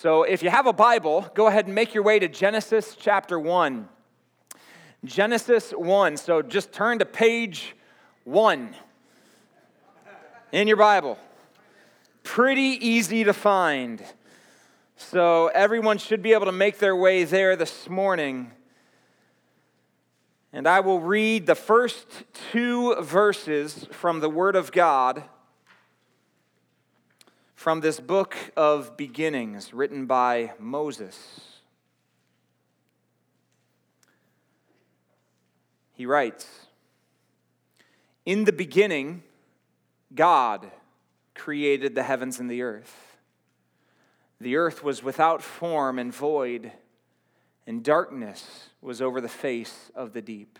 So if you have a Bible, go ahead and make your way to Genesis chapter 1. Genesis 1. So just turn to page 1 in your Bible. Pretty easy to find. So everyone should be able to make their way there this morning. And I will read the first two verses from the Word of God from this book of beginnings written by Moses. He writes In the beginning, God created the heavens and the earth. The earth was without form and void, and darkness was over the face of the deep.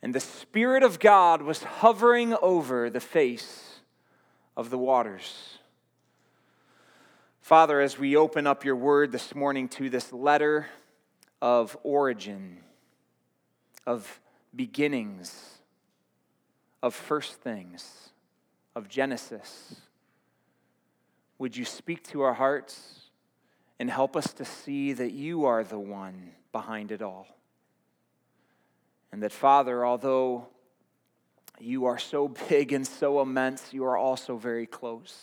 And the Spirit of God was hovering over the face of the waters. Father, as we open up your word this morning to this letter of origin, of beginnings, of first things, of Genesis. Would you speak to our hearts and help us to see that you are the one behind it all? And that, Father, although you are so big and so immense, you are also very close.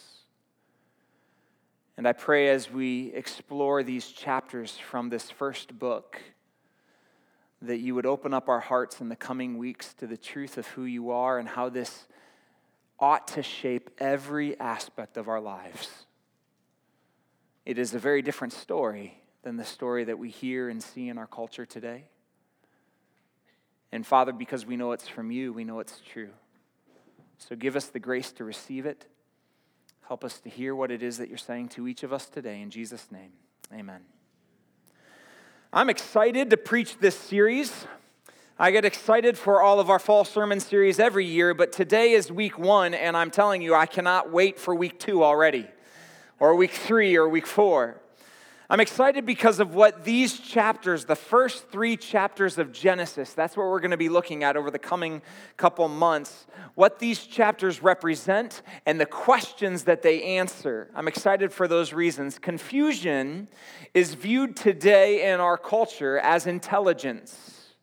And I pray as we explore these chapters from this first book, that you would open up our hearts in the coming weeks to the truth of who you are and how this ought to shape every aspect of our lives. It is a very different story than the story that we hear and see in our culture today. And Father, because we know it's from you, we know it's true. So give us the grace to receive it. Help us to hear what it is that you're saying to each of us today. In Jesus' name, amen. I'm excited to preach this series. I get excited for all of our fall sermon series every year, but today is week one, and I'm telling you, I cannot wait for week two already, or week three, or week four. I'm excited because of what these chapters, the first three chapters of Genesis, that's what we're going to be looking at over the coming couple months, what these chapters represent and the questions that they answer. I'm excited for those reasons. Confusion is viewed today in our culture as intelligence.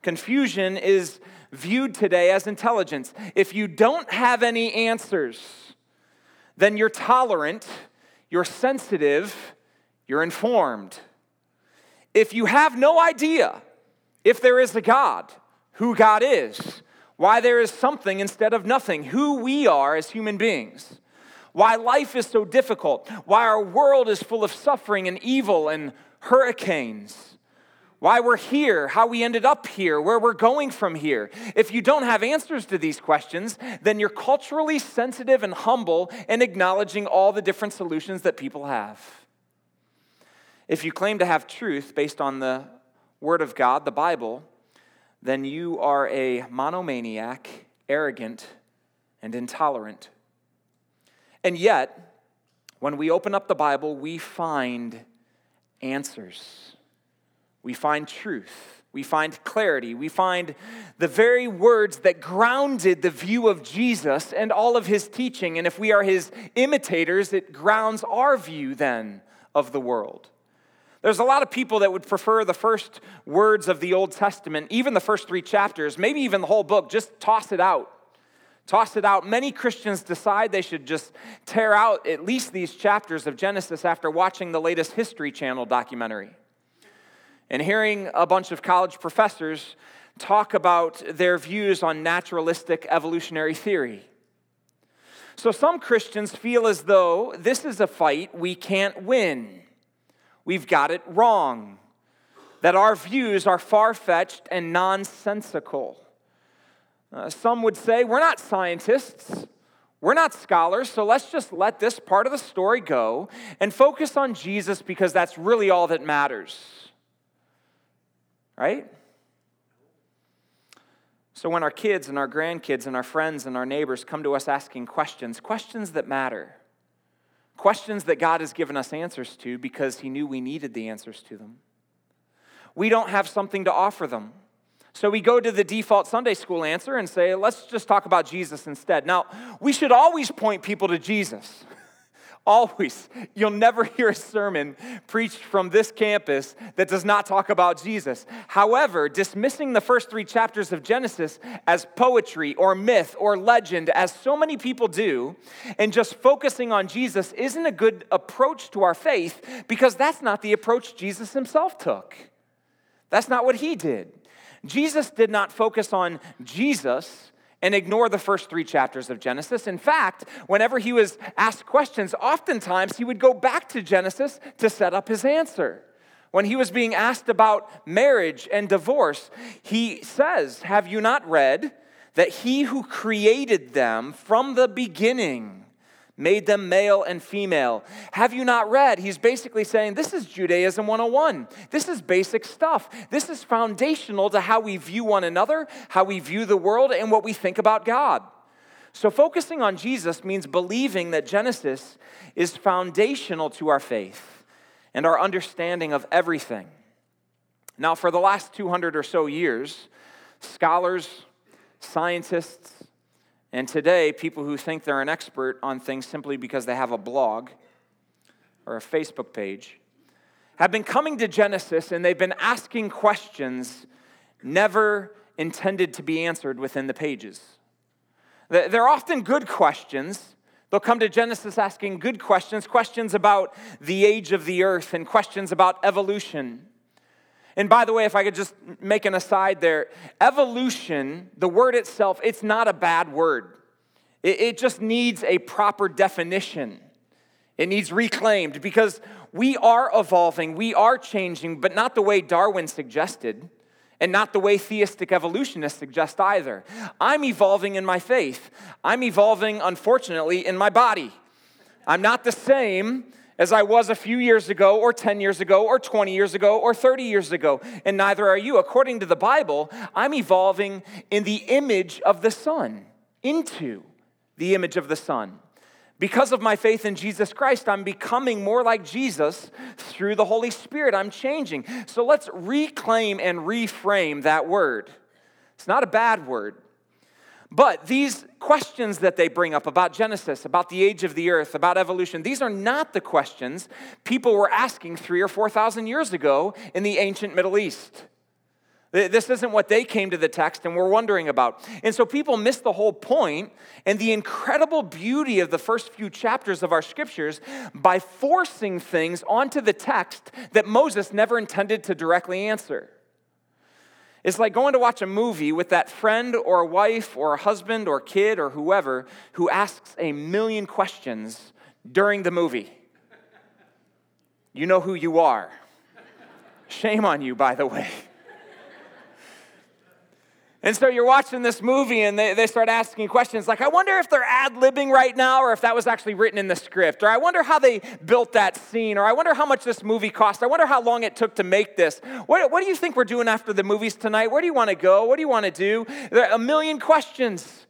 Confusion is viewed today as intelligence. If you don't have any answers, then you're tolerant, you're sensitive, you're informed. If you have no idea if there is a God, who God is, why there is something instead of nothing, who we are as human beings, why life is so difficult, why our world is full of suffering and evil and hurricanes, why we're here, how we ended up here, where we're going from here. If you don't have answers to these questions, then you're culturally sensitive and humble and acknowledging all the different solutions that people have. If you claim to have truth based on the Word of God, the Bible, then you are a monomaniac, arrogant, and intolerant. And yet, when we open up the Bible, we find answers. We find truth. We find clarity. We find the very words that grounded the view of Jesus and all of his teaching. And if we are his imitators, it grounds our view then of the world. There's a lot of people that would prefer the first words of the Old Testament, even the first three chapters, maybe even the whole book, just toss it out. Toss it out. Many Christians decide they should just tear out at least these chapters of Genesis after watching the latest History Channel documentary and hearing a bunch of college professors talk about their views on naturalistic evolutionary theory. So some Christians feel as though this is a fight we can't win we've got it wrong, that our views are far fetched and nonsensical. Uh, some would say, we're not scientists. We're not scholars, so let's just let this part of the story go and focus on Jesus because that's really all that matters. Right? So, when our kids and our grandkids and our friends and our neighbors come to us asking questions, questions that matter, Questions that God has given us answers to because He knew we needed the answers to them. We don't have something to offer them. So we go to the default Sunday school answer and say, let's just talk about Jesus instead. Now, we should always point people to Jesus. Always. You'll never hear a sermon preached from this campus that does not talk about Jesus. However, dismissing the first three chapters of Genesis as poetry or myth or legend, as so many people do, and just focusing on Jesus isn't a good approach to our faith because that's not the approach Jesus himself took. That's not what he did. Jesus did not focus on Jesus and ignore the first three chapters of Genesis. In fact, whenever he was asked questions, oftentimes he would go back to Genesis to set up his answer. When he was being asked about marriage and divorce, he says, Have you not read that he who created them from the beginning made them male and female. Have you not read? He's basically saying this is Judaism 101. This is basic stuff. This is foundational to how we view one another, how we view the world, and what we think about God. So, focusing on Jesus means believing that Genesis is foundational to our faith and our understanding of everything. Now, for the last 200 or so years, scholars, scientists, and today, people who think they're an expert on things simply because they have a blog or a Facebook page have been coming to Genesis and they've been asking questions never intended to be answered within the pages. They're often good questions. They'll come to Genesis asking good questions, questions about the age of the earth and questions about evolution. And by the way, if I could just make an aside there, evolution, the word itself, it's not a bad word. It, it just needs a proper definition. It needs reclaimed because we are evolving, we are changing, but not the way Darwin suggested, and not the way theistic evolutionists suggest either. I'm evolving in my faith. I'm evolving, unfortunately, in my body. I'm not the same as I was a few years ago, or 10 years ago, or 20 years ago, or 30 years ago, and neither are you. According to the Bible, I'm evolving in the image of the Son, into the image of the Son. Because of my faith in Jesus Christ, I'm becoming more like Jesus through the Holy Spirit. I'm changing. So let's reclaim and reframe that word. It's not a bad word. But these questions that they bring up about Genesis, about the age of the earth, about evolution, these are not the questions people were asking three or 4,000 years ago in the ancient Middle East. This isn't what they came to the text and were wondering about. And so people miss the whole point and the incredible beauty of the first few chapters of our scriptures by forcing things onto the text that Moses never intended to directly answer. It's like going to watch a movie with that friend or wife or husband or kid or whoever who asks a million questions during the movie. You know who you are. Shame on you, by the way. And so you're watching this movie and they, they start asking questions like, I wonder if they're ad libbing right now or if that was actually written in the script. Or I wonder how they built that scene. Or I wonder how much this movie cost. I wonder how long it took to make this. What, what do you think we're doing after the movies tonight? Where do you want to go? What do you want to do? There are a million questions.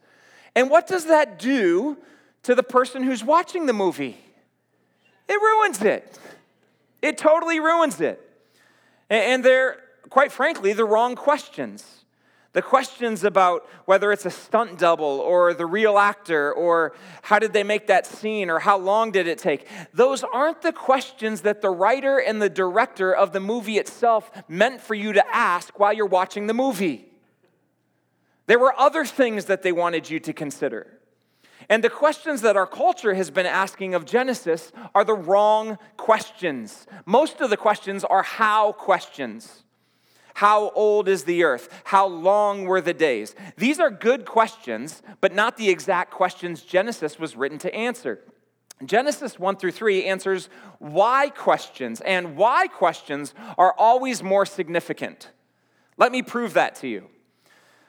And what does that do to the person who's watching the movie? It ruins it. It totally ruins it. And they're, quite frankly, the wrong questions. The questions about whether it's a stunt double or the real actor or how did they make that scene or how long did it take, those aren't the questions that the writer and the director of the movie itself meant for you to ask while you're watching the movie. There were other things that they wanted you to consider. And the questions that our culture has been asking of Genesis are the wrong questions. Most of the questions are how questions. How old is the earth? How long were the days? These are good questions, but not the exact questions Genesis was written to answer. Genesis 1 through 3 answers why questions, and why questions are always more significant. Let me prove that to you.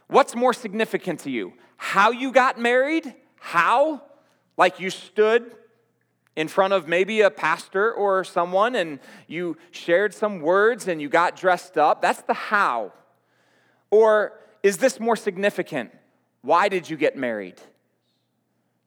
What's more significant to you? How you got married? How? Like you stood in front of maybe a pastor or someone and you shared some words and you got dressed up. That's the how. Or is this more significant? Why did you get married?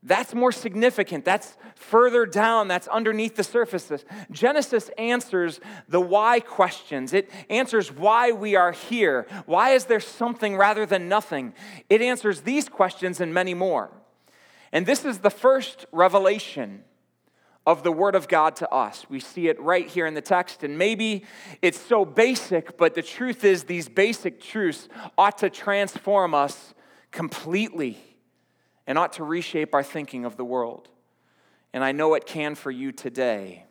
That's more significant. That's further down. That's underneath the surface. Genesis answers the why questions. It answers why we are here. Why is there something rather than nothing? It answers these questions and many more. And this is the first revelation of the Word of God to us. We see it right here in the text, and maybe it's so basic, but the truth is, these basic truths ought to transform us completely and ought to reshape our thinking of the world. And I know it can for you today.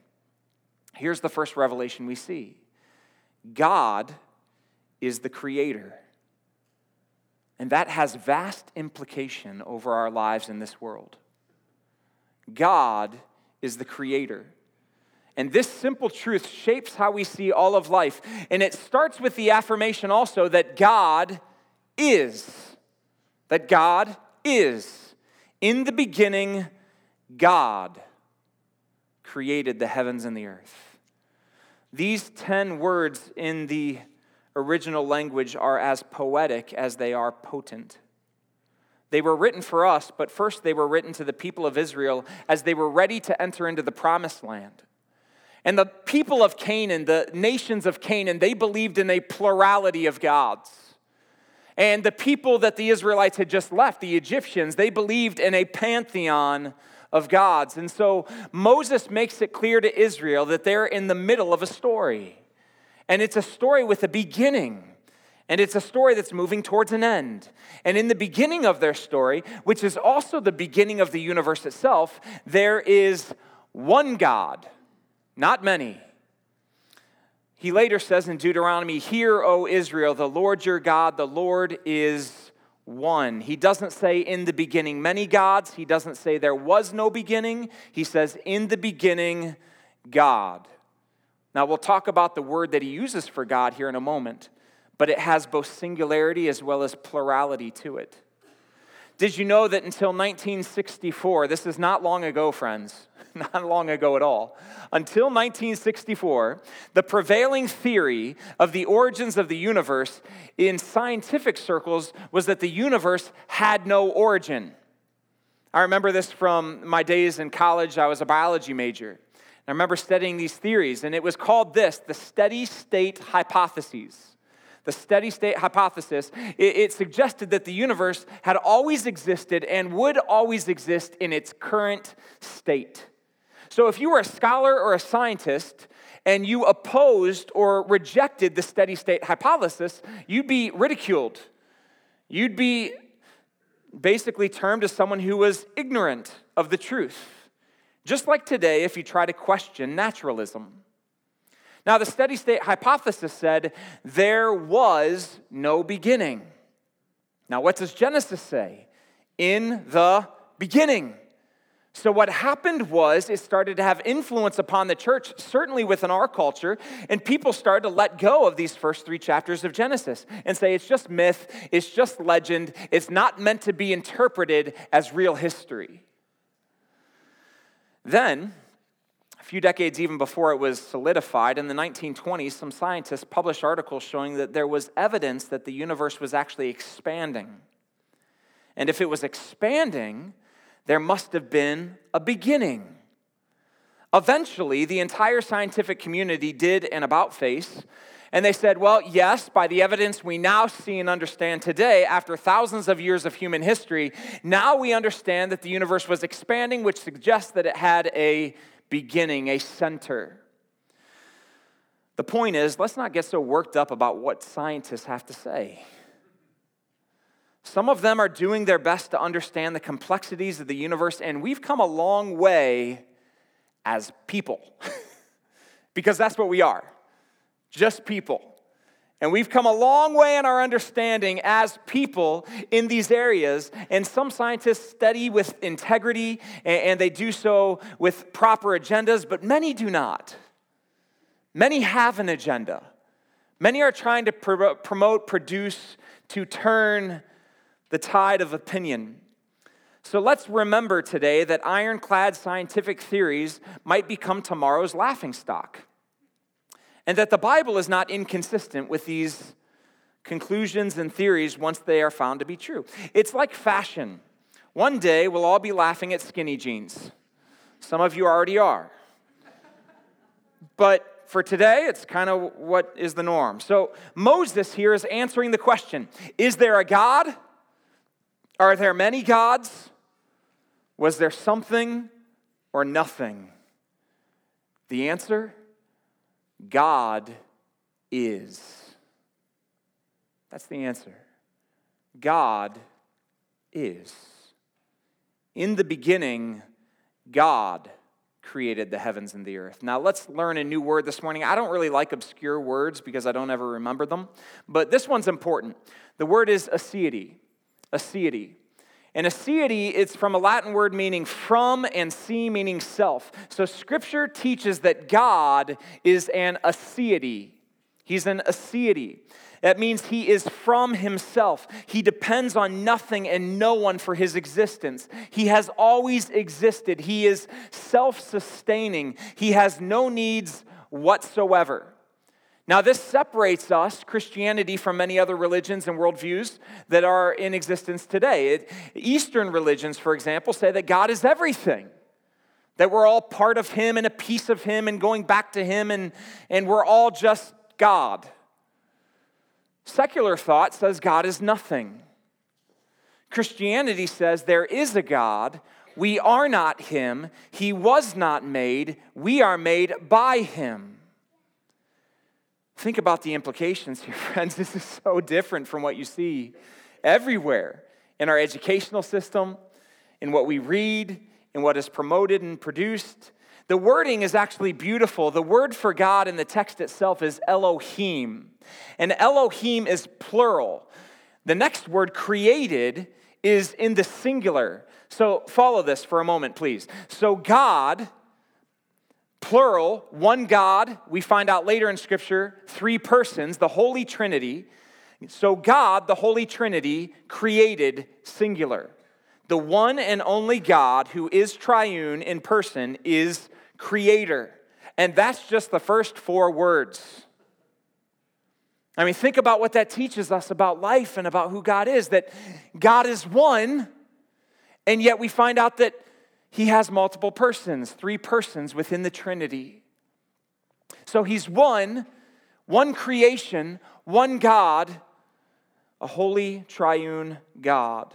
Here's the first revelation we see God is the creator. And that has vast implication over our lives in this world. God is the creator. And this simple truth shapes how we see all of life. And it starts with the affirmation also that God is. That God is. In the beginning, God created the heavens and the earth. These 10 words in the original language are as poetic as they are potent. They were written for us, but first they were written to the people of Israel as they were ready to enter into the promised land. And the people of Canaan, the nations of Canaan, they believed in a plurality of gods. And the people that the Israelites had just left, the Egyptians, they believed in a pantheon of gods. And so Moses makes it clear to Israel that they're in the middle of a story. And it's a story with a beginning and it's a story that's moving towards an end. And in the beginning of their story, which is also the beginning of the universe itself, there is one God, not many. He later says in Deuteronomy, Hear, O Israel, the Lord your God, the Lord is one. He doesn't say in the beginning many gods. He doesn't say there was no beginning. He says in the beginning, God. Now, we'll talk about the word that he uses for God here in a moment but it has both singularity as well as plurality to it. Did you know that until 1964, this is not long ago, friends, not long ago at all, until 1964, the prevailing theory of the origins of the universe in scientific circles was that the universe had no origin. I remember this from my days in college. I was a biology major. I remember studying these theories, and it was called this the steady state hypotheses the steady state hypothesis, it, it, suggested that the universe had always existed and would always exist in its current state. So if you were a scholar or a scientist and you opposed or rejected the steady state hypothesis, you'd be ridiculed. You'd be basically termed as someone who was ignorant of the truth. Just like today, if you try to question naturalism. Now, the steady state hypothesis said there was no beginning. Now, what does Genesis say? In the beginning. So, what happened was it started to have influence upon the church, certainly within our culture, and people started to let go of these first three chapters of Genesis and say it's just myth, it's just legend, it's not meant to be interpreted as real history. Then, few decades even before it was solidified, in the 1920s, some scientists published articles showing that there was evidence that the universe was actually expanding. And if it was expanding, there must have been a beginning. Eventually, the entire scientific community did an about face, and they said, well, yes, by the evidence we now see and understand today, after thousands of years of human history, now we understand that the universe was expanding, which suggests that it had a beginning, a center. The point is, let's not get so worked up about what scientists have to say. Some of them are doing their best to understand the complexities of the universe, and we've come a long way as people, because that's what we are just people. And we've come a long way in our understanding as people in these areas. And some scientists study with integrity and they do so with proper agendas, but many do not. Many have an agenda. Many are trying to promote, produce, to turn the tide of opinion. So let's remember today that ironclad scientific theories might become tomorrow's laughingstock and that the Bible is not inconsistent with these conclusions and theories once they are found to be true. It's like fashion. One day we'll all be laughing at skinny jeans. Some of you already are. But for today, it's kind of what is the norm. So Moses here is answering the question Is there a God? Are there many gods? Was there something or nothing? The answer God is. That's the answer. God is. In the beginning, God created the heavens and the earth. Now, let's learn a new word this morning. I don't really like obscure words because I don't ever remember them, but this one's important. The word is aseity. Aseity. And aseity, it's from a Latin word meaning from and see meaning self. So scripture teaches that God is an aseity. He's an aseity. That means he is from himself. He depends on nothing and no one for his existence. He has always existed. He is self sustaining. He has no needs whatsoever. Now, this separates us, Christianity, from many other religions and worldviews that are in existence today. It, Eastern religions, for example, say that God is everything, that we're all part of Him and a piece of Him and going back to Him, and, and we're all just God. Secular thought says God is nothing. Christianity says there is a God. We are not Him. He was not made. We are made by Him. Think about the implications here, friends. This is so different from what you see everywhere in our educational system, in what we read, in what is promoted and produced. The wording is actually beautiful. The word for God in the text itself is Elohim. And Elohim is plural. The next word, created, is in the singular. So follow this for a moment, please. So God, plural, one God, we find out later in Scripture, three persons, the Holy Trinity. So God, the Holy Trinity, created singular. The one and only God who is triune in person is creator. And that's just the first four words. I mean, think about what that teaches us about life and about who God is that God is one, and yet we find out that He has multiple persons, three persons within the Trinity. So He's one, one creation, one God, a holy triune God.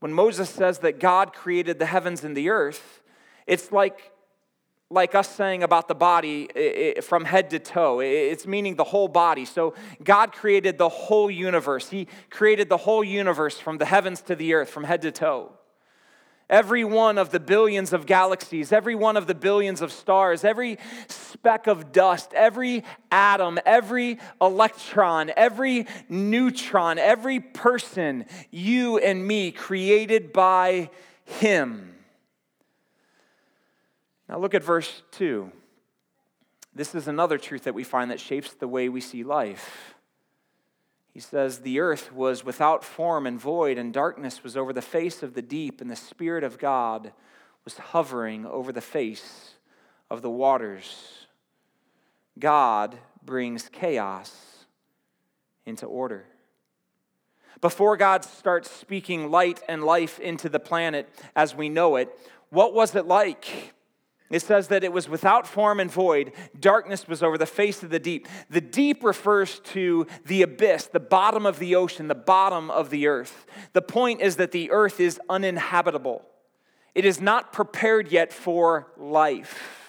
When Moses says that God created the heavens and the earth, it's like like us saying about the body from head to toe. It's meaning the whole body. So God created the whole universe. He created the whole universe from the heavens to the earth, from head to toe. Every one of the billions of galaxies, every one of the billions of stars, every speck of dust, every atom, every electron, every neutron, every person, you and me, created by Him. Now look at verse 2. This is another truth that we find that shapes the way we see life. He says, The earth was without form and void, and darkness was over the face of the deep, and the Spirit of God was hovering over the face of the waters. God brings chaos into order. Before God starts speaking light and life into the planet as we know it, what was it like? It says that it was without form and void. Darkness was over the face of the deep. The deep refers to the abyss, the bottom of the ocean, the bottom of the earth. The point is that the earth is uninhabitable, it is not prepared yet for life.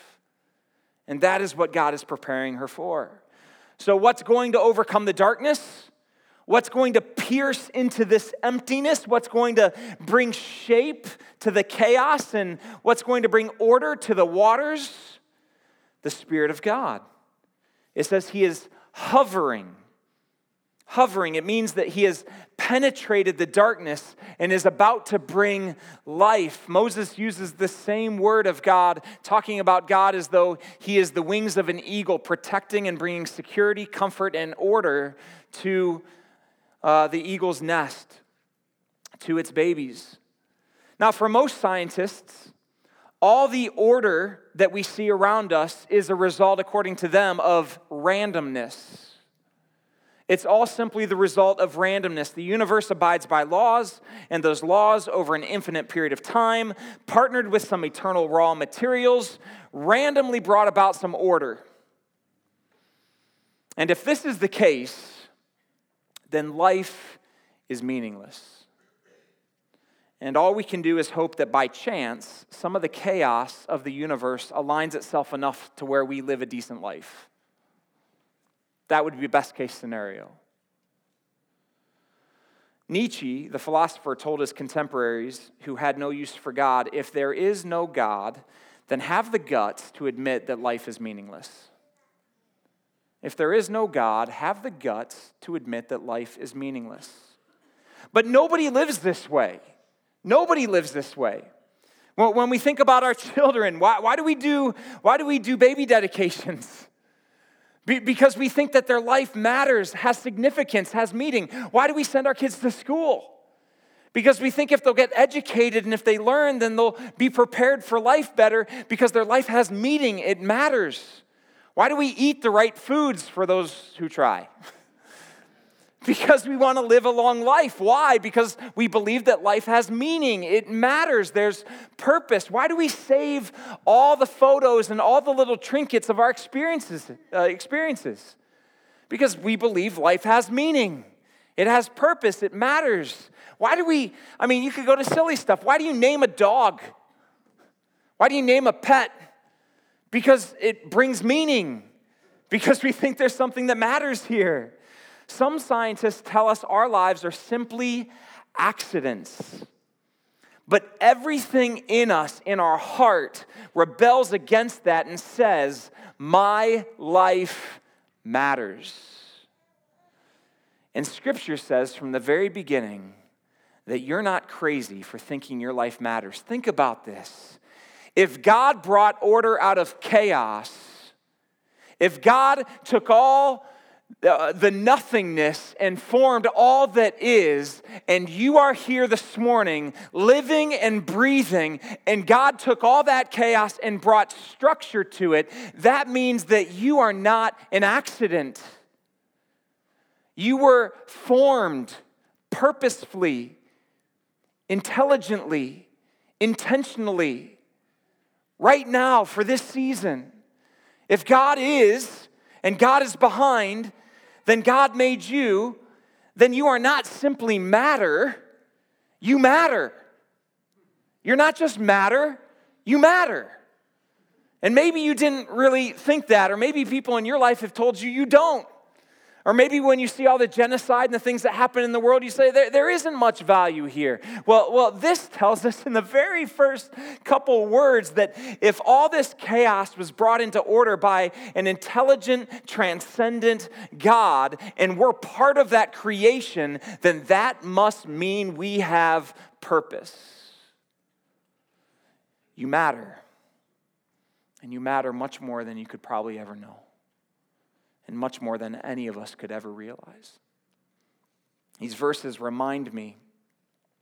And that is what God is preparing her for. So, what's going to overcome the darkness? What's going to pierce into this emptiness? What's going to bring shape to the chaos? And what's going to bring order to the waters? The Spirit of God. It says He is hovering. Hovering, it means that He has penetrated the darkness and is about to bring life. Moses uses the same word of God, talking about God as though He is the wings of an eagle, protecting and bringing security, comfort, and order to uh, the eagle's nest to its babies. Now, for most scientists, all the order that we see around us is a result, according to them, of randomness. It's all simply the result of randomness. The universe abides by laws, and those laws, over an infinite period of time, partnered with some eternal raw materials, randomly brought about some order. And if this is the case, then life is meaningless. And all we can do is hope that by chance, some of the chaos of the universe aligns itself enough to where we live a decent life. That would be best case scenario. Nietzsche, the philosopher, told his contemporaries who had no use for God if there is no God, then have the guts to admit that life is meaningless. If there is no God, have the guts to admit that life is meaningless. But nobody lives this way. Nobody lives this way. When we think about our children, why, why, do, we do, why do we do baby dedications? because we think that their life matters, has significance, has meaning. Why do we send our kids to school? Because we think if they'll get educated and if they learn, then they'll be prepared for life better because their life has meaning, it matters. Why do we eat the right foods for those who try? because we want to live a long life. Why? Because we believe that life has meaning, it matters, there's purpose. Why do we save all the photos and all the little trinkets of our experiences? Uh, experiences? Because we believe life has meaning, it has purpose, it matters. Why do we, I mean, you could go to silly stuff. Why do you name a dog? Why do you name a pet? Because it brings meaning, because we think there's something that matters here. Some scientists tell us our lives are simply accidents. But everything in us, in our heart, rebels against that and says, My life matters. And scripture says from the very beginning that you're not crazy for thinking your life matters. Think about this. If God brought order out of chaos, if God took all uh, the nothingness and formed all that is, and you are here this morning living and breathing, and God took all that chaos and brought structure to it, that means that you are not an accident. You were formed purposefully, intelligently, intentionally, right now for this season. If God is, and God is behind, then God made you, then you are not simply matter, you matter. You're not just matter, you matter. And maybe you didn't really think that, or maybe people in your life have told you you don't. Or maybe when you see all the genocide and the things that happen in the world, you say, there, there isn't much value here. Well, well, this tells us in the very first couple words that if all this chaos was brought into order by an intelligent, transcendent God, and we're part of that creation, then that must mean we have purpose. You matter. And you matter much more than you could probably ever know and much more than any of us could ever realize. These verses remind me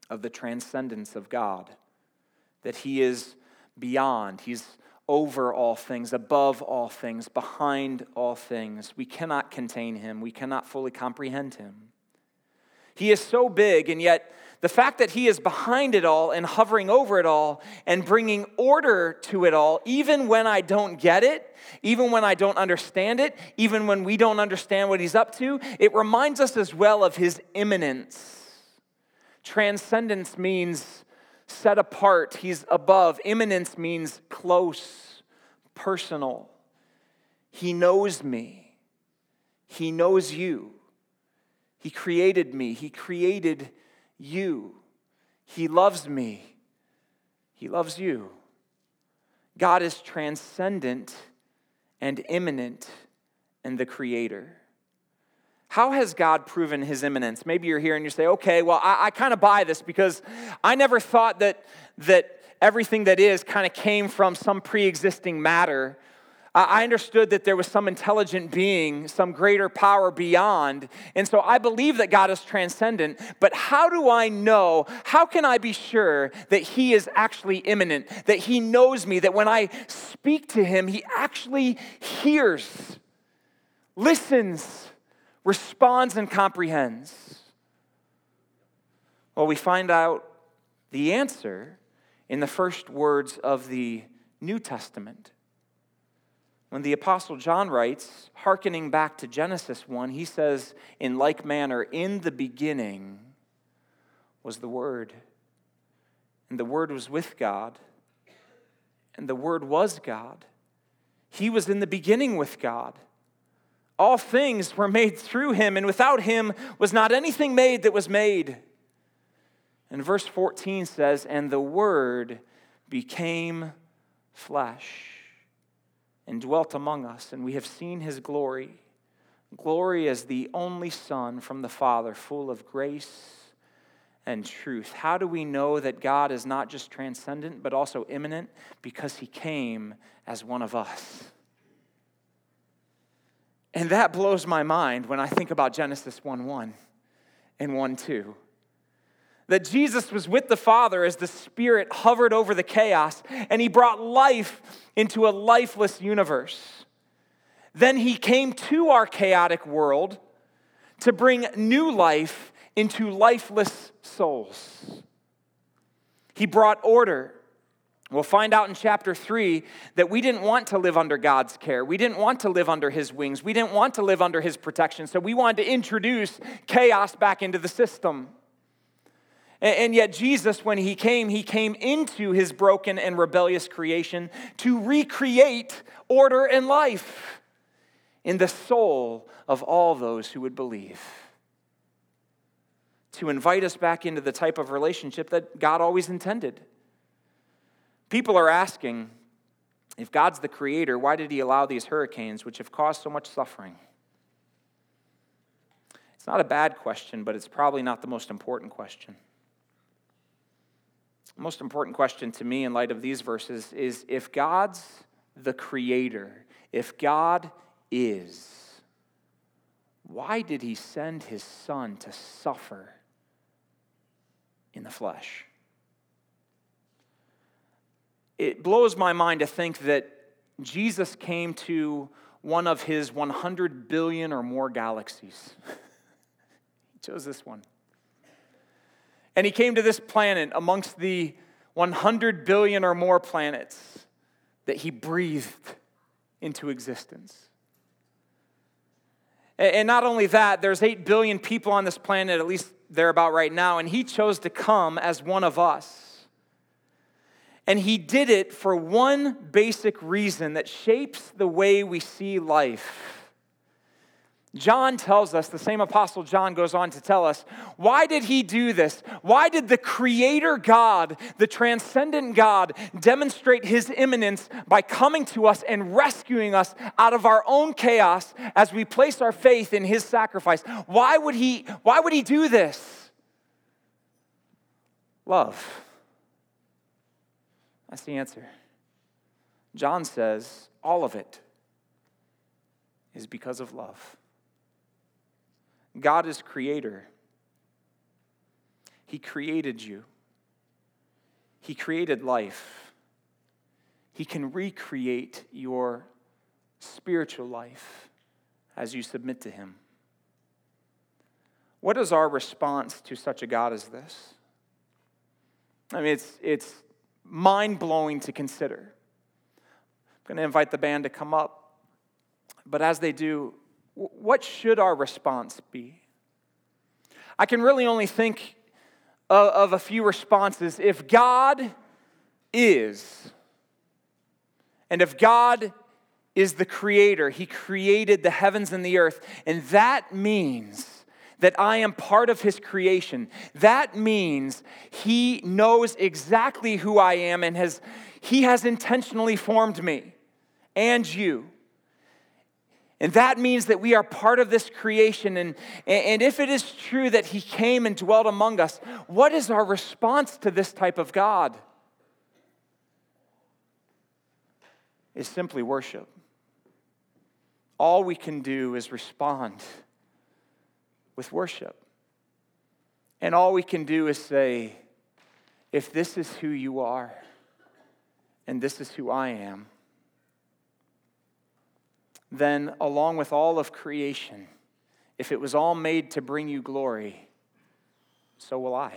of the transcendence of God, that He is beyond, He's over all things, above all things, behind all things. We cannot contain Him, we cannot fully comprehend Him. He is so big, and yet the fact that He is behind it all and hovering over it all and bringing order to it all, even when I don't get it, even when I don't understand it, even when we don't understand what He's up to, it reminds us as well of His immanence. Transcendence means set apart, He's above. Immanence means close, personal. He knows me, He knows you. He created me, He created you. He loves me. He loves you. God is transcendent and immanent and the creator. How has God proven his immanence? Maybe you're here and you say, okay, well, I, I kind of buy this because I never thought that, that everything that is kind of came from some pre existing matter. I understood that there was some intelligent being, some greater power beyond. And so I believe that God is transcendent. But how do I know? How can I be sure that He is actually immanent, that He knows me, that when I speak to Him, He actually hears, listens, responds, and comprehends? Well, we find out the answer in the first words of the New Testament. When the Apostle John writes, hearkening back to Genesis 1, he says, In like manner, in the beginning was the Word. and the Word was with God, and the Word was God. He was in the beginning with God. All things were made through him, and without him was not anything made that was made. And verse 14 says, And the Word became flesh and dwelt among us, and we have seen his glory. Glory as the only Son from the Father, full of grace and truth. How do we know that God is not just transcendent, but also immanent? Because he came as one of us. And that blows my mind when I think about Genesis 1 1 and 1 2. That Jesus was with the Father as the Spirit hovered over the chaos and he brought life into a lifeless universe. Then he came to our chaotic world to bring new life into lifeless souls. He brought order. We'll find out in chapter 3 that we didn't want to live under God's care. We didn't want to live under His wings. We didn't want to live under His protection. So we wanted to introduce chaos back into the system. And yet, Jesus, when He came, He came into His broken and rebellious creation to recreate order and life in the soul of all those who would believe to invite us back into the type of relationship that God always intended. People are asking if God's the creator, why did he allow these hurricanes which have caused so much suffering? It's not a bad question, but it's probably not the most important question. Most important question to me in light of these verses is if God's the creator, if God is, why did he send his son to suffer in the flesh. It blows my mind to think that Jesus came to one of his 100 billion or more galaxies. he chose this one. And he came to this planet amongst the 100 billion or more planets that he breathed into existence. And not only that, there's 8 billion people on this planet, at least there about right now, and he chose to come as one of us. And he did it for one basic reason that shapes the way we see life. John tells us, the same apostle John goes on to tell us, why did he do this? Why did the creator God, the transcendent God, demonstrate his immanence by coming to us and rescuing us out of our own chaos as we place our faith in his sacrifice? Why would he, why would he do this? Love. That's the answer. John says all of it is because of love. God is creator. He created you. He created life. He can recreate your spiritual life as you submit to Him. What is our response to such a God as this? I mean, it's, it's mind blowing to consider. I'm going to invite the band to come up. But as they do, what should our response be? I can really only think of, of a few responses. If God is, and if God is the creator, He created the heavens and the earth, and that means that I am part of His creation. That means He knows exactly who I am and has, He has intentionally formed me and you. And that means that we are part of this creation. And, and if it is true that He came and dwelt among us, what is our response to this type of God? Is simply worship. All we can do is respond with worship. And all we can do is say, if this is who you are, and this is who I am, then along with all of creation, if it was all made to bring you glory, so will I.